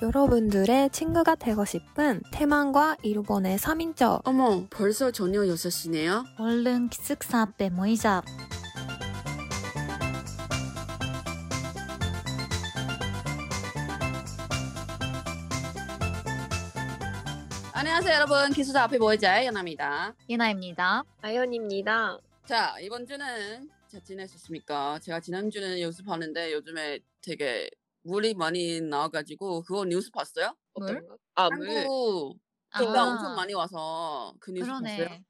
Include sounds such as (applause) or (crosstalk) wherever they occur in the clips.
여러분들의 친구가 되고 싶은 태만과 일본의 3인조 어머, 벌써 저녁 6시네요? 얼른 기숙사 앞에 모이자. 안녕하세요, 여러분. 기숙사 앞에 모이자의 연아입니다. 예나입니다. 아연입니다. 자, 이번 주는 잘 지내셨습니까? 제가 지난주는 연습하는데 요즘에 되게 물이 많이 나와가지고 그거 뉴스 봤어요? 물? 아, 물. 한국 비가 엄청 많이 와서 그 뉴스 봤어요? 그러네.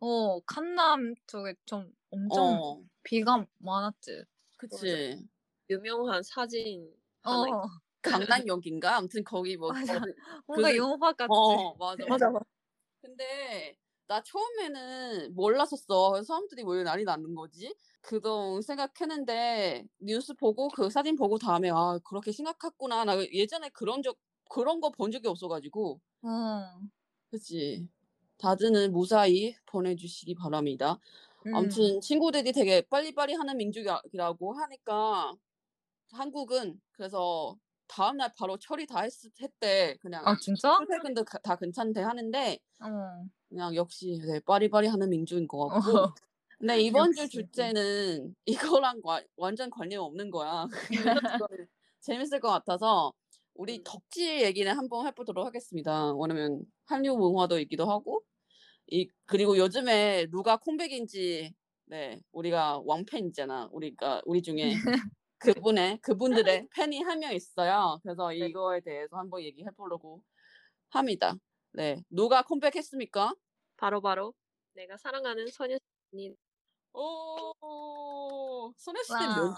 어, 칸남 쪽에 좀 엄청 어, 비가 많았지. 그치. 유명한 사진 어, 하나 있- 강남역인가? 아무튼 거기 뭐 맞아. 거기- 뭔가 그- 영화 같지. 어, 맞아. 맞아. 근데 나 처음에는 몰랐었어. 그래서 사람들이 왜 난리 나는 거지? 그동 생각했는데 뉴스 보고 그 사진 보고 다음에 아 그렇게 심각했구나. 나 예전에 그런 적 그런 거 본 적이 없어가지고 어. 그치. 다들은 무사히 보내주시기 바랍니다. 음. 아무튼 친구들이 되게 빨리빨리 하는 민족이라고 하니까 한국은 그래서 다음날 바로 처리 다 했, 했대. 그냥 아, 진짜? 출퇴근도 가- 다 괜찮대 하는데 어. 그냥 역시 네, 빠리빠리 하는 민족인 것 같고. 어. 근데 이번 주 역시. 주제는 (laughs) 이거랑 과- 완전 관련 없는 거야. (laughs) 재밌을 것 같아서 우리 음. 덕질 얘기를 한번 해보도록 하겠습니다. 왜냐면 한류 문화도 있기도 하고 이 그리고 요즘에 누가 콩백인지 네 우리가 왕팬이잖아. 우리가 우리 중에 (laughs) 그분의 그분들의 팬이 한 명 있어요. 그래서 네. 이거에 대해서 한번 얘기해 보려고 합니다. 네 누가 컴백했습니까? 바로 바로 내가 사랑하는 소녀시대 오, 소녀 시대 와.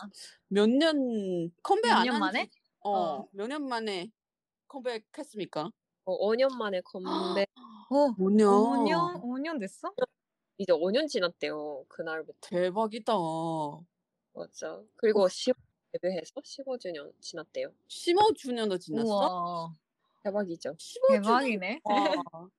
몇년 컴백 몇안년한 만에? 지, 어, 어. 몇 년 만에 컴백했습니까? 어, 5년 만에 컴백 어, 5년. 5년? 5년 됐어? 이제 5년 지났대요. 그날부터. 대박이다. 맞아. 그리고 10 데뷔해서 15주년 지났대요. 15주년도 지났어? 우와. 대박이죠. 15주년? 대박이네. (laughs)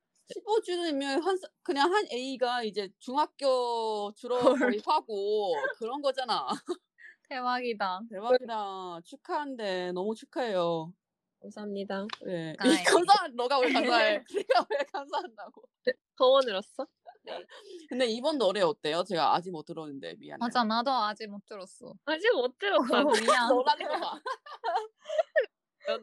와, 15주년이면 한 사- 그냥 한 A가 이제 중학교 졸업 거의 하고 그런 거잖아. (laughs) 대박이다. 대박이다. 축하한데 너무 축하해요. 감사합니다. 네. 아이. (laughs) 감사 너가 왜 감사해? (laughs) 네가 왜 감사한다고? 소원으로서 근데 이번 노래 어때요? 제가 아직 못 들었는데 미안해. 맞아, 나도 아직 못 들었어. 아직 못 들었다고. 어, 미안. 너라는 거 봐.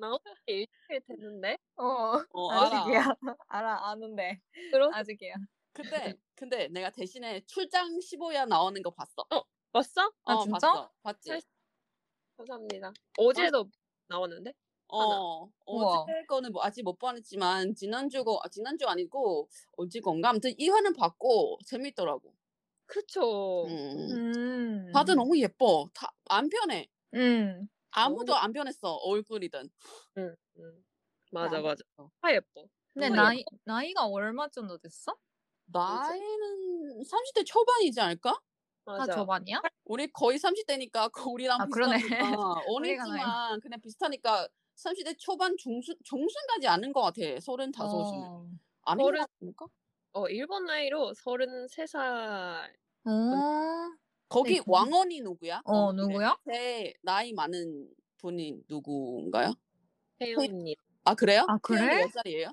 나온 지 일주일 됐는데. 어, 어, 알아. 아직이야. (laughs) 알아, 아는데. 그럼 아직이야. 근데 근데 내가 대신에 출장 15야 나오는 거 봤어. 봤어? 아, 어, 진짜? 봤어. 봤지? 살- 감사합니다. 어제도 나왔는데? 어, 우와. 어제 거는 뭐 아직 못 봤지만 지난주고 아, 지난주 아니고 어제 건가? 아무튼 2화는 봤고 재밌더라고. 그쵸. 음. 음. 다들 너무 예뻐. 다안 변해. 음. 아무도 안 변했어. 얼굴이든. 응, 응. 맞아, 안 맞아. 다 예뻐. 근데 나이, 나이가 얼마 정도 됐어? 나이는 30대 초반이지 않을까? 아, 맞아. 저반이야? 우리 거의 30대니까 우리랑 아. 비슷하니까 (laughs) 어리지만 그냥 비슷하니까 30대 초반 중순 중순까지 아는 것 같아. 35이면 어. 아닌 것 서른- 같습니까? 어, 일본 나이로 33살. 어. 거기 네, 그- 왕언이 누구야? 어, 왕언 누구야? 제 나이 많은 분이 누구인가요? 혜연님. 아 그래요? 아, 그래? 태연이 몇 살이에요?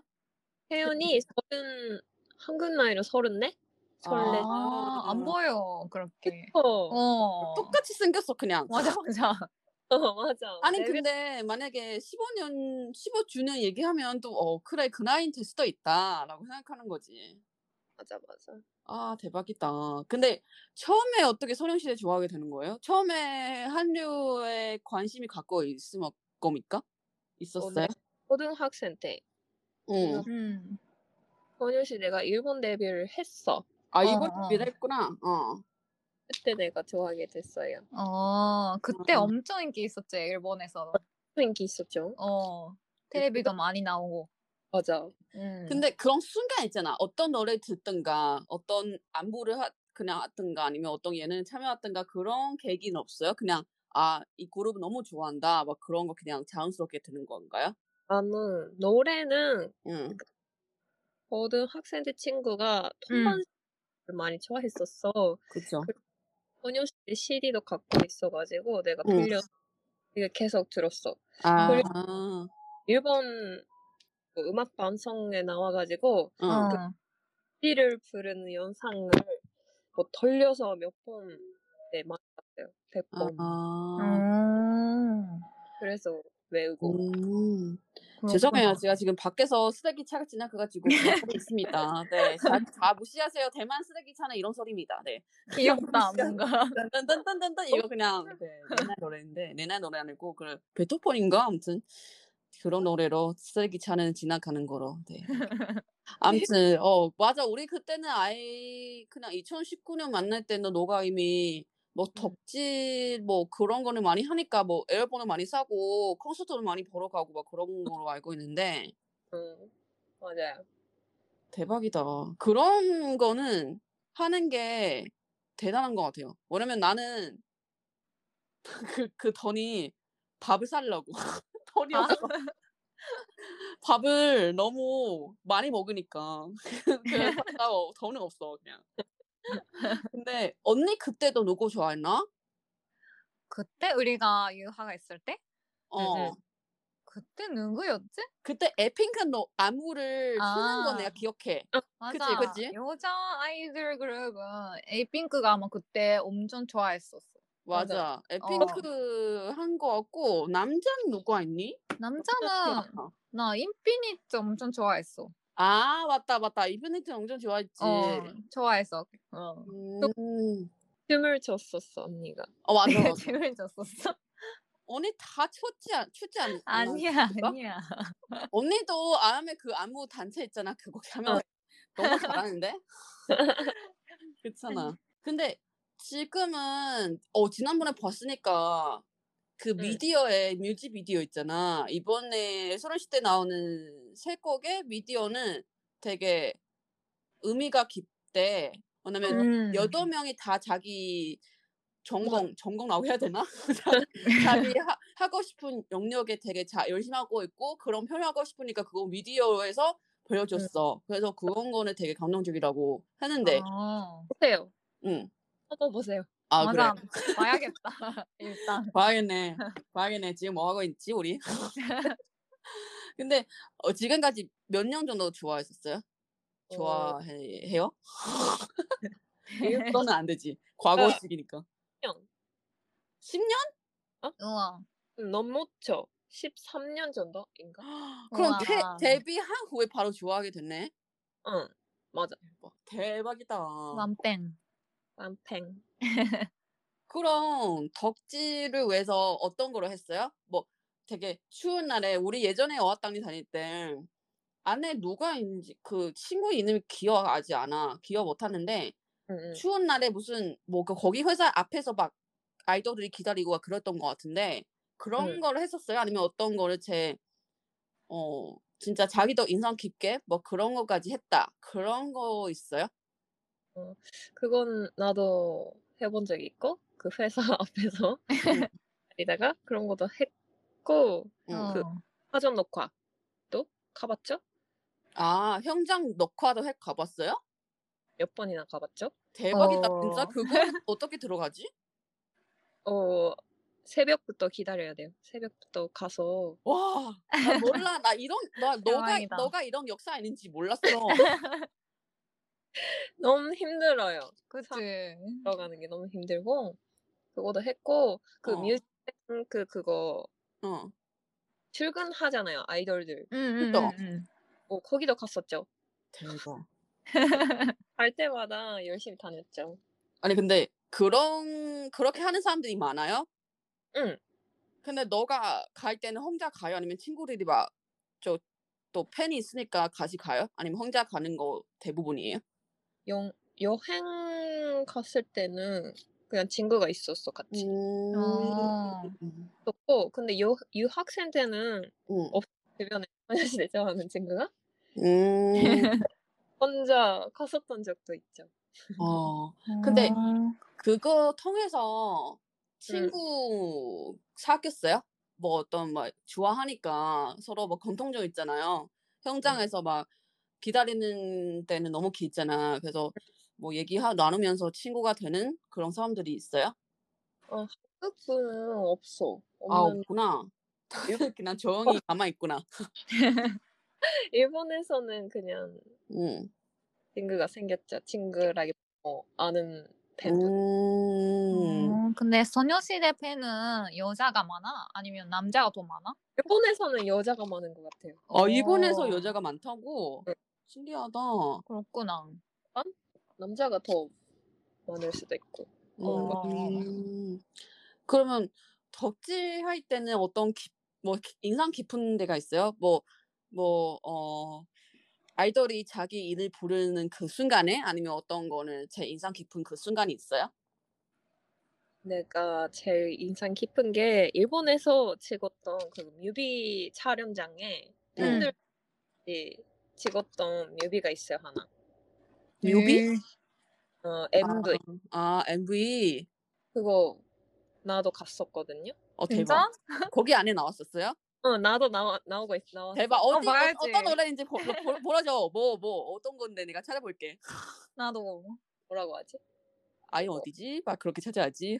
혜연이 서른, 한국 나이로 서른네? 설레. 아, 안 보여, 그렇게. 어, 어. 똑같이 생겼어 그냥. 맞아, 맞아. (laughs) 어, 맞아. 아니 레벨- 근데 만약에 15년 15주년 얘기하면 또 어 그래 그 나이는 될 수도 있다라고 생각하는 거지. 맞아, 맞아. 아 대박이다. 근데 처음에 어떻게 소녀시대 좋아하게 되는 거예요? 처음에 한류에 관심이 갖고 있으면 겁니까? 있었어요? 고등학생 때 응. 음. 소녀시대가 일본 데뷔를 했어. 아 어, 이걸 어. 준비했구나. 어. 그때 내가 좋아하게 됐어요. 어, 그때 음. 엄청 인기 있었지, 일본에서. 인기 있었죠. 어. 텔레비도 많이 나오고. 맞아. 음. 근데 그런 순간 있잖아. 어떤 노래 듣든가, 어떤 안무를 하, 그냥 하든가, 아니면 어떤 예능 참여하든가 그런 계기는 없어요? 그냥 아 이 그룹 너무 좋아한다, 막 그런 거 그냥 자연스럽게 드는 건가요? 나는 노래는 응. 고등학생 때 친구가 음. 톰반스를 많이 좋아했었어. 그쵸. 소녀시대 CD도 갖고 있어가지고 내가 응. 빌려 이게 계속 들었어. 아, 일본 그 음악 방송에 나와가지고 어. 어. 비를 부르는 영상을 뭐 돌려서 몇 번, 네, 많이 봤어요. 100번. 아. 음. 그래서 외우고. 음. 죄송해요. 제가 지금 밖에서 쓰레기 차가 지나가가지고 그러고 있습니다. 네, 다, 다 무시하세요. 대만 쓰레기 차는 이런 소리입니다. 네, 귀엽다 뭔가. 딴딴딴딴딴 이거 그냥 네, 옛날 노래인데 옛날 노래 아니고 그 베토폰인가 아무튼 그런 노래로 쓰레기 차는 지나가는 거로. 네. (laughs) 아무튼 어 맞아. 우리 그때는 아예 그냥 2019년 만날 때는 너가 이미 뭐 덕질 뭐 그런 거는 많이 하니까 뭐 앨범을 많이 사고 콘서트를 많이 보러 가고 막 그런 거로 알고 있는데 음, 맞아요. 대박이다. 그런 거는 하는 게 대단한 것 같아요. 왜냐면 나는 (laughs) 그, 그 돈이 밥을 살려고. 돈이 아. (laughs) 밥을 너무 많이 먹으니까. (laughs) 그래서 나 어, 돈은 없어, 그냥. 근데 언니 그때도 누구 좋아했나? 그때 우리가 유학가 있을 때? 어. 응. 그때 누구였지? 그때 에이핑크 NoNoNo 안무를 추는 거 내가 아. 기억해. 맞아. 그치? 여자 아이돌 그룹은 에이핑크가 아마 그때 엄청 좋아했었어. 맞아. 에핑크 한 거 같고 남자는 누가 있니? 남자는 나 인피니트 엄청 좋아했어. 아 맞다 맞다 인피니트 엄청 좋아했지. 어, 좋아했어. 어. 음. 춤을 췄었어, 언니가. 어 맞아. (laughs) 맞아. 춤을 췄었어? 언니 다 췄지 않 추지 않 아니야, 않았을까? 아니야. 언니도 아음에 그 안무 단체 있잖아. 그거 하면 어. 너무 잘하는데. (laughs) 그렇잖아. 근데 지금은 어 지난번에 봤으니까 그 응. 미디어에 뮤직비디오 있잖아. 이번에 소련시 대 나오는 세 곡의 미디어는 되게 의미가 깊대. 왜냐면 음. 여덟 명이 다 자기 전공 전공 라고 해야 되나? (laughs) (laughs) 자- 자기 하, 하고 싶은 영역에 되게 자, 열심히 하고 있고 그런 표현하고 싶으니까 그거 미디어에서 보여줬어. 그래서 그런 거는 되게 감동적이라고 하는데, 어, 보세요. 응. 한번 보세요. 아 맞아. 그래. 봐야겠다. (laughs) 일단. 봐야겠네. (laughs) 봐야겠네. 지금 뭐 하고 있지 우리? (laughs) 근데 어, 지금까지 몇 년 정도 좋아했었어요? 어, 좋아해요? 네. 이거는 안 되지. 과거식이니까. 10년. 10년? 우와. 음, 넘었죠. 13년 정도인가? (gasps) 그럼 우와. 데, 데뷔한 후에 바로 좋아하게 됐네. 응, 맞아. 대박. 대박이다. 완뺑. 완팽. 그럼 덕질을 위해서 어떤 거를 했어요? 뭐 되게 추운 날에 우리 예전에 어학당리 다닐 때 안에 누가 있는지 그 친구 이름이 기억하지 않아. 기억 못 하는데 응, 응. 추운 날에 무슨 뭐 그 거기 회사 앞에서 막 아이돌들이 기다리고 막 그랬던 것 같은데 그런 응. 거를 했었어요? 아니면 어떤 거를 제 어 진짜 자기도 인상 깊게 뭐 그런 거까지 했다 그런 거 있어요? 그건 나도 해본 적이 있고, 그 회사 (laughs) 앞에서 응. 다니다가 그런 것도 했고, (laughs) 응. 그 어. 사전 녹화도 가봤죠? 아 현장 녹화도 해 가봤어요? 몇 번이나 가봤죠? 대박이다 진짜 어. 그걸 (laughs) 어떻게 들어가지? 어, 새벽부터 기다려야 돼요. 새벽부터 가서. 와, 나 몰라. 나 이런 나 너가 대박이다. 너가 이런 역사 있는지 몰랐어. (laughs) 너무 힘들어요. 그치. 들어가는 게 너무 힘들고, 그거도 했고, 그 어. 뮤직, 그, 그거, 어. 출근하잖아요, 아이돌들. 응, 응, 그쵸? 뭐, 거기도 갔었죠. 대박. (laughs) 갈 때마다 열심히 다녔죠. 아니 근데 그런 그렇게 하는 사람들이 많아요? 응. 근데 너가 갈 때는 혼자 가요? 아니면 친구들이 막 저 또 팬이 있으니까 같이 가요? 아니면 혼자 가는 거 대부분이에요? 영, 여행 갔을 때는 그냥 친구가 있었어, 같이. 음. 어. 있었고, 근데 유, 유학생 때는 음. 주변에 소녀시대 좋아하는 (laughs) 친구가 음. (laughs) 혼자 갔었던 적도 있죠. 어. 근데 어. 그거 통해서 친구 사귀었어요? 뭐 어떤 막 좋아하니까 서로 뭐 공통점 있잖아요. 현장에서 막 기다리는 때는 너무 길잖아. 그래서 뭐 얘기하 나누면서 친구가 되는 그런 사람들이 있어요? 한국 분은 없어. 아 없는, 없구나. 그냥 조용히 가만히 있구나. (laughs) 일본에서는 그냥 음. 친구가 생겼죠. 친구라기 뭐 아는 팬분. 음. 어, 근데 소녀시대 팬은 여자가 많아? 아니면 남자가 더 많아? 일본에서는 여자가 많은 것 같아요. 어, 일본에서 어, 여자가 많다고? 네. 신기하다. 그렇구나. 남자가 더 많을 수도 있고. 어. 음. 그러면 덕질 할 때는 어떤 기, 뭐 기- 인상 깊은 데가 있어요? 뭐, 뭐, 어, 아이돌이 자기 이름을 부르는 그 순간에 아니면 어떤 거는 제 인상 깊은 그 순간이 있어요? 내가 제일 인상 깊은 게 일본에서 찍었던 그 뮤비 촬영장에 음. 팬들이 찍었던 뮤비가 있어요 하나. 뮤비? 음. 어 MV 아, MV. 그거 나도 갔었거든요. 어, 진짜? 대박. (laughs) 거기 안에 나왔었어요? 어 나도 나와 나오고 있 나왔어. 대박. 어디, 어, 봐야지. 어떤 노래인지 보, 보, 보여줘. 뭐, 뭐, 어떤 건데 내가 찾아볼게. 나도. 뭐라고 하지? 아이 어디지? 막 그렇게 찾아야지.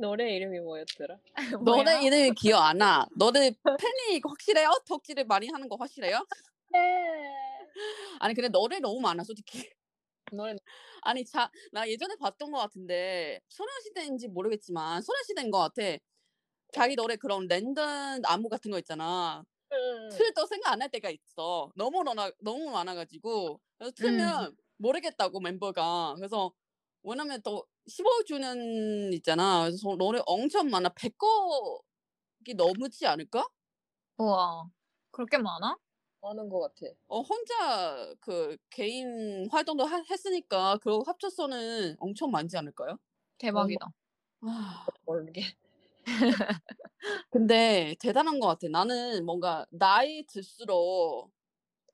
노래 이름이 뭐였더라? (laughs) 너네? 이름이 기억 안 나. 너네 팬이 확실해요? 덕질을 많이 하는 거 확실해요? 아니 근데 노래 너무 많아 솔직히. 노래 (laughs) 아니 자 나 예전에 봤던 것 같은데 소녀시대인지 모르겠지만 소녀시대인 것 같아. 자기 노래 그런 랜덤 안무 같은 거 있잖아. 음, 틀도 생각 안날 때가 있어. 너무 많아 너무 많아가지고 그래서 틀면 모르겠다고 멤버가. 그래서 왜냐면 또 15주년 있잖아. 그래서 노래 엄청 많아. 100곡이 넘지 않을까? 우와. 그렇게 많아? 하는 것 같아. 어 혼자 그 개인 활동도 하- 했으니까 그거 합쳐서는 엄청 많지 않을까요? 대박이다. 아, 모르게. (laughs) 근데 대단한 것 같아. 나는 뭔가 나이 들수록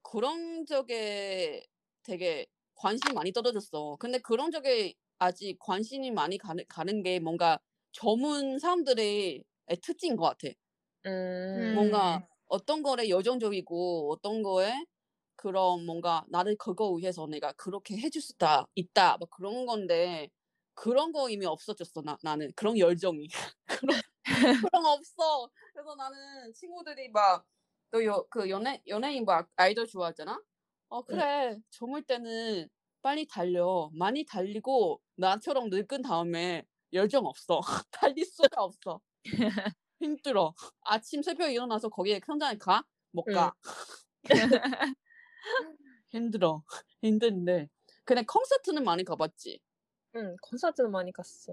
그런 적에 되게 관심이 많이 떨어졌어. 근데 그런 적에 아직 관심이 많이 가는, 가는 게 뭔가 젊은 사람들의 특징인 것 같아. 음, 뭔가 어떤 거에 열정적이고 어떤 거에 그런 뭔가 나를 그거 위해서 내가 그렇게 해줄 수 있다, 있다 막 그런 건데 그런 거 이미 없어졌어 나, 나는. 그런 열정이. (laughs) 그런 그런 거 없어. 그래서 나는 친구들이 막 또그 연예 연예인 막 아이돌 좋아하잖아? 어 그래. 젊을 때는 빨리 달려. 많이 달리고 나처럼 늙은 다음에 열정 없어 (laughs) 달릴 수가 없어 힘들어 아침 새벽에 일어나서 거기에 현장에 가? 못 가. (laughs) 힘들어. 힘든데. 근데 콘서트는 많이 가봤지. 응, 콘서트는 많이 갔어.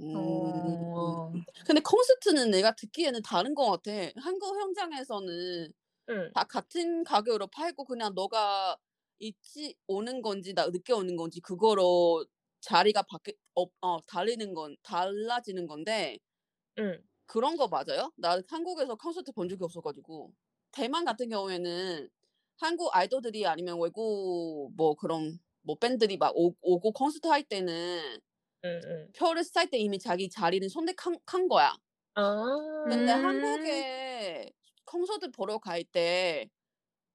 음. 어. 근데 콘서트는 내가 듣기에는 다른 것 같아. 한국 현장에서는 응, 다 같은 가격으로 팔고 그냥 너가 일찍 오는 건지 나 늦게 오는 건지 그거로 자리가 바뀌 어, 어 달리는 건 달라지는 건데 응, 그런 거 맞아요? 나 한국에서 콘서트 본 적이 없어가지고 대만 같은 경우에는 한국 아이돌들이 아니면 외국 뭐 그런 뭐 밴들이 막 오, 오고 콘서트 할 때는 응, 응. 표를 쌀 때 이미 자기 자리는 선택한 한 거야. 아, 근데 음. 한국에 콘서트 보러 갈 때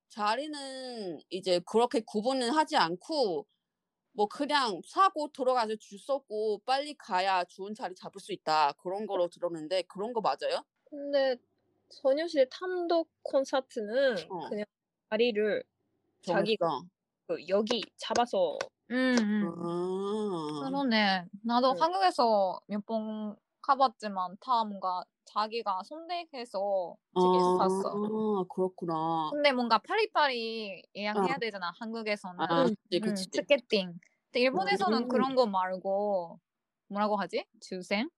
자리는 이제 그렇게 구분은 하지 않고 뭐 그냥 사고 들어가서 줄 서고 빨리 가야 좋은 자리 잡을 수 있다 그런 거로 들었는데 그런 거 맞아요? 근데 소녀시대単独 콘서트는 어. 그냥 자리를 자기가. 그 여기 잡아서 음, 음. 아. 그러네. 나도 응. 한국에서 몇 번 가봤지만 다 뭔가 자기가 선택해서 지게 샀어. 아, 그렇구나. 근데 뭔가 파리파리 예약해야 어. 되잖아. 한국에서는. 아, 응, 그치, 음, 그치. 티켓팅. 근데 일본에서는 음. 그런 거 말고 뭐라고 하지? 주생?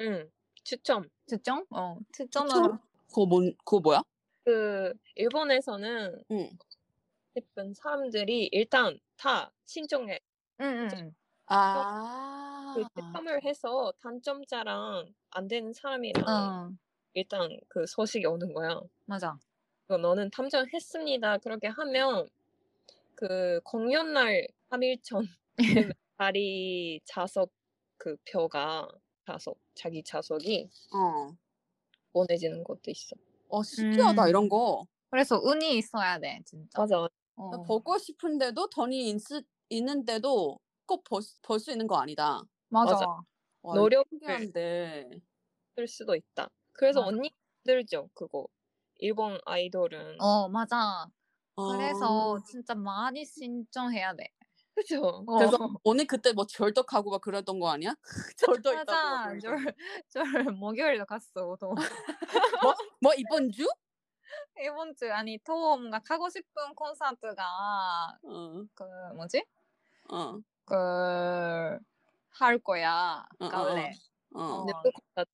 응, 추첨. 추첨? 어, 추첨을 추첨? 그거 뭔, 그거 뭐야? 그 일본에서는 응. 예쁜 사람들이 일단 다 신청해. 응, 응. 아. 그 추첨을 해서 단점자랑 안 되는 사람이랑 어, 일단 그 소식이 오는 거야. 맞아. 그 너는 탐정했습니다. 그렇게 하면 그 공연 날 3일 전 자리 좌석 그 표가 좌석 자기 좌석이 어. 보내지는 것도 있어. 어, 신기하다, 음. 이런 거. 그래서 운이 있어야 돼, 진짜. 맞아. 어. 보고 싶은데도 돈이 있, 있는데도 꼭볼수 있는 거 아니다. 맞아. 맞아. 와, 노력을 신기한데. 있을 수도 있다. 그래서 맞아. 언니 힘들죠 그거. 일본 아이돌은 어 맞아. 그래서 아, 진짜 많이 신청해야 돼. 그죠. 어. 그래서 언니 그때 뭐 절덕하고 막 그랬던 거 아니야? (laughs) 있다고. 맞아. 절, 절 목요일도 갔어. 또. (laughs) 뭐, 뭐 이번 주? 이번 주 아니 토음가 가고 싶은 콘서트가 어, 그 뭐지? 어, 그할 거야. 어, 어, 가을에. 어, 어. 근데 또 콘서트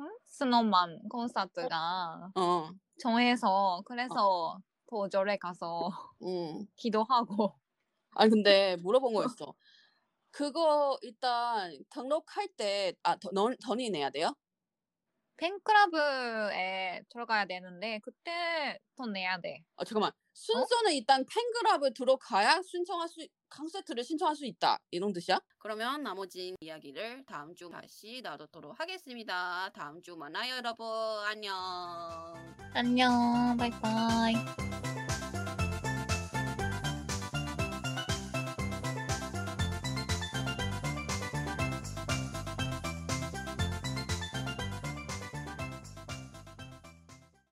응? 스노만 콘서트가 어, 정해서 그래서 도절에 가서 응. (laughs) 기도하고 아니 근데 물어본 거였어. 그거 일단 등록할 때, 아, 더, 넌, 돈이 내야 돼요? 팬클럽에 들어가야 되는데 그때 돈 내야 돼. 아, 잠깐만. 순서는 일단 팬클럽을 들어가야 신청할 수, 콘서트를 신청할 수 있다. 이런 뜻이야? 그러면 나머지 이야기를 다음 주 다시 나누도록 하겠습니다. 다음 주 만나요, 여러분. 안녕. 안녕. 바이바이.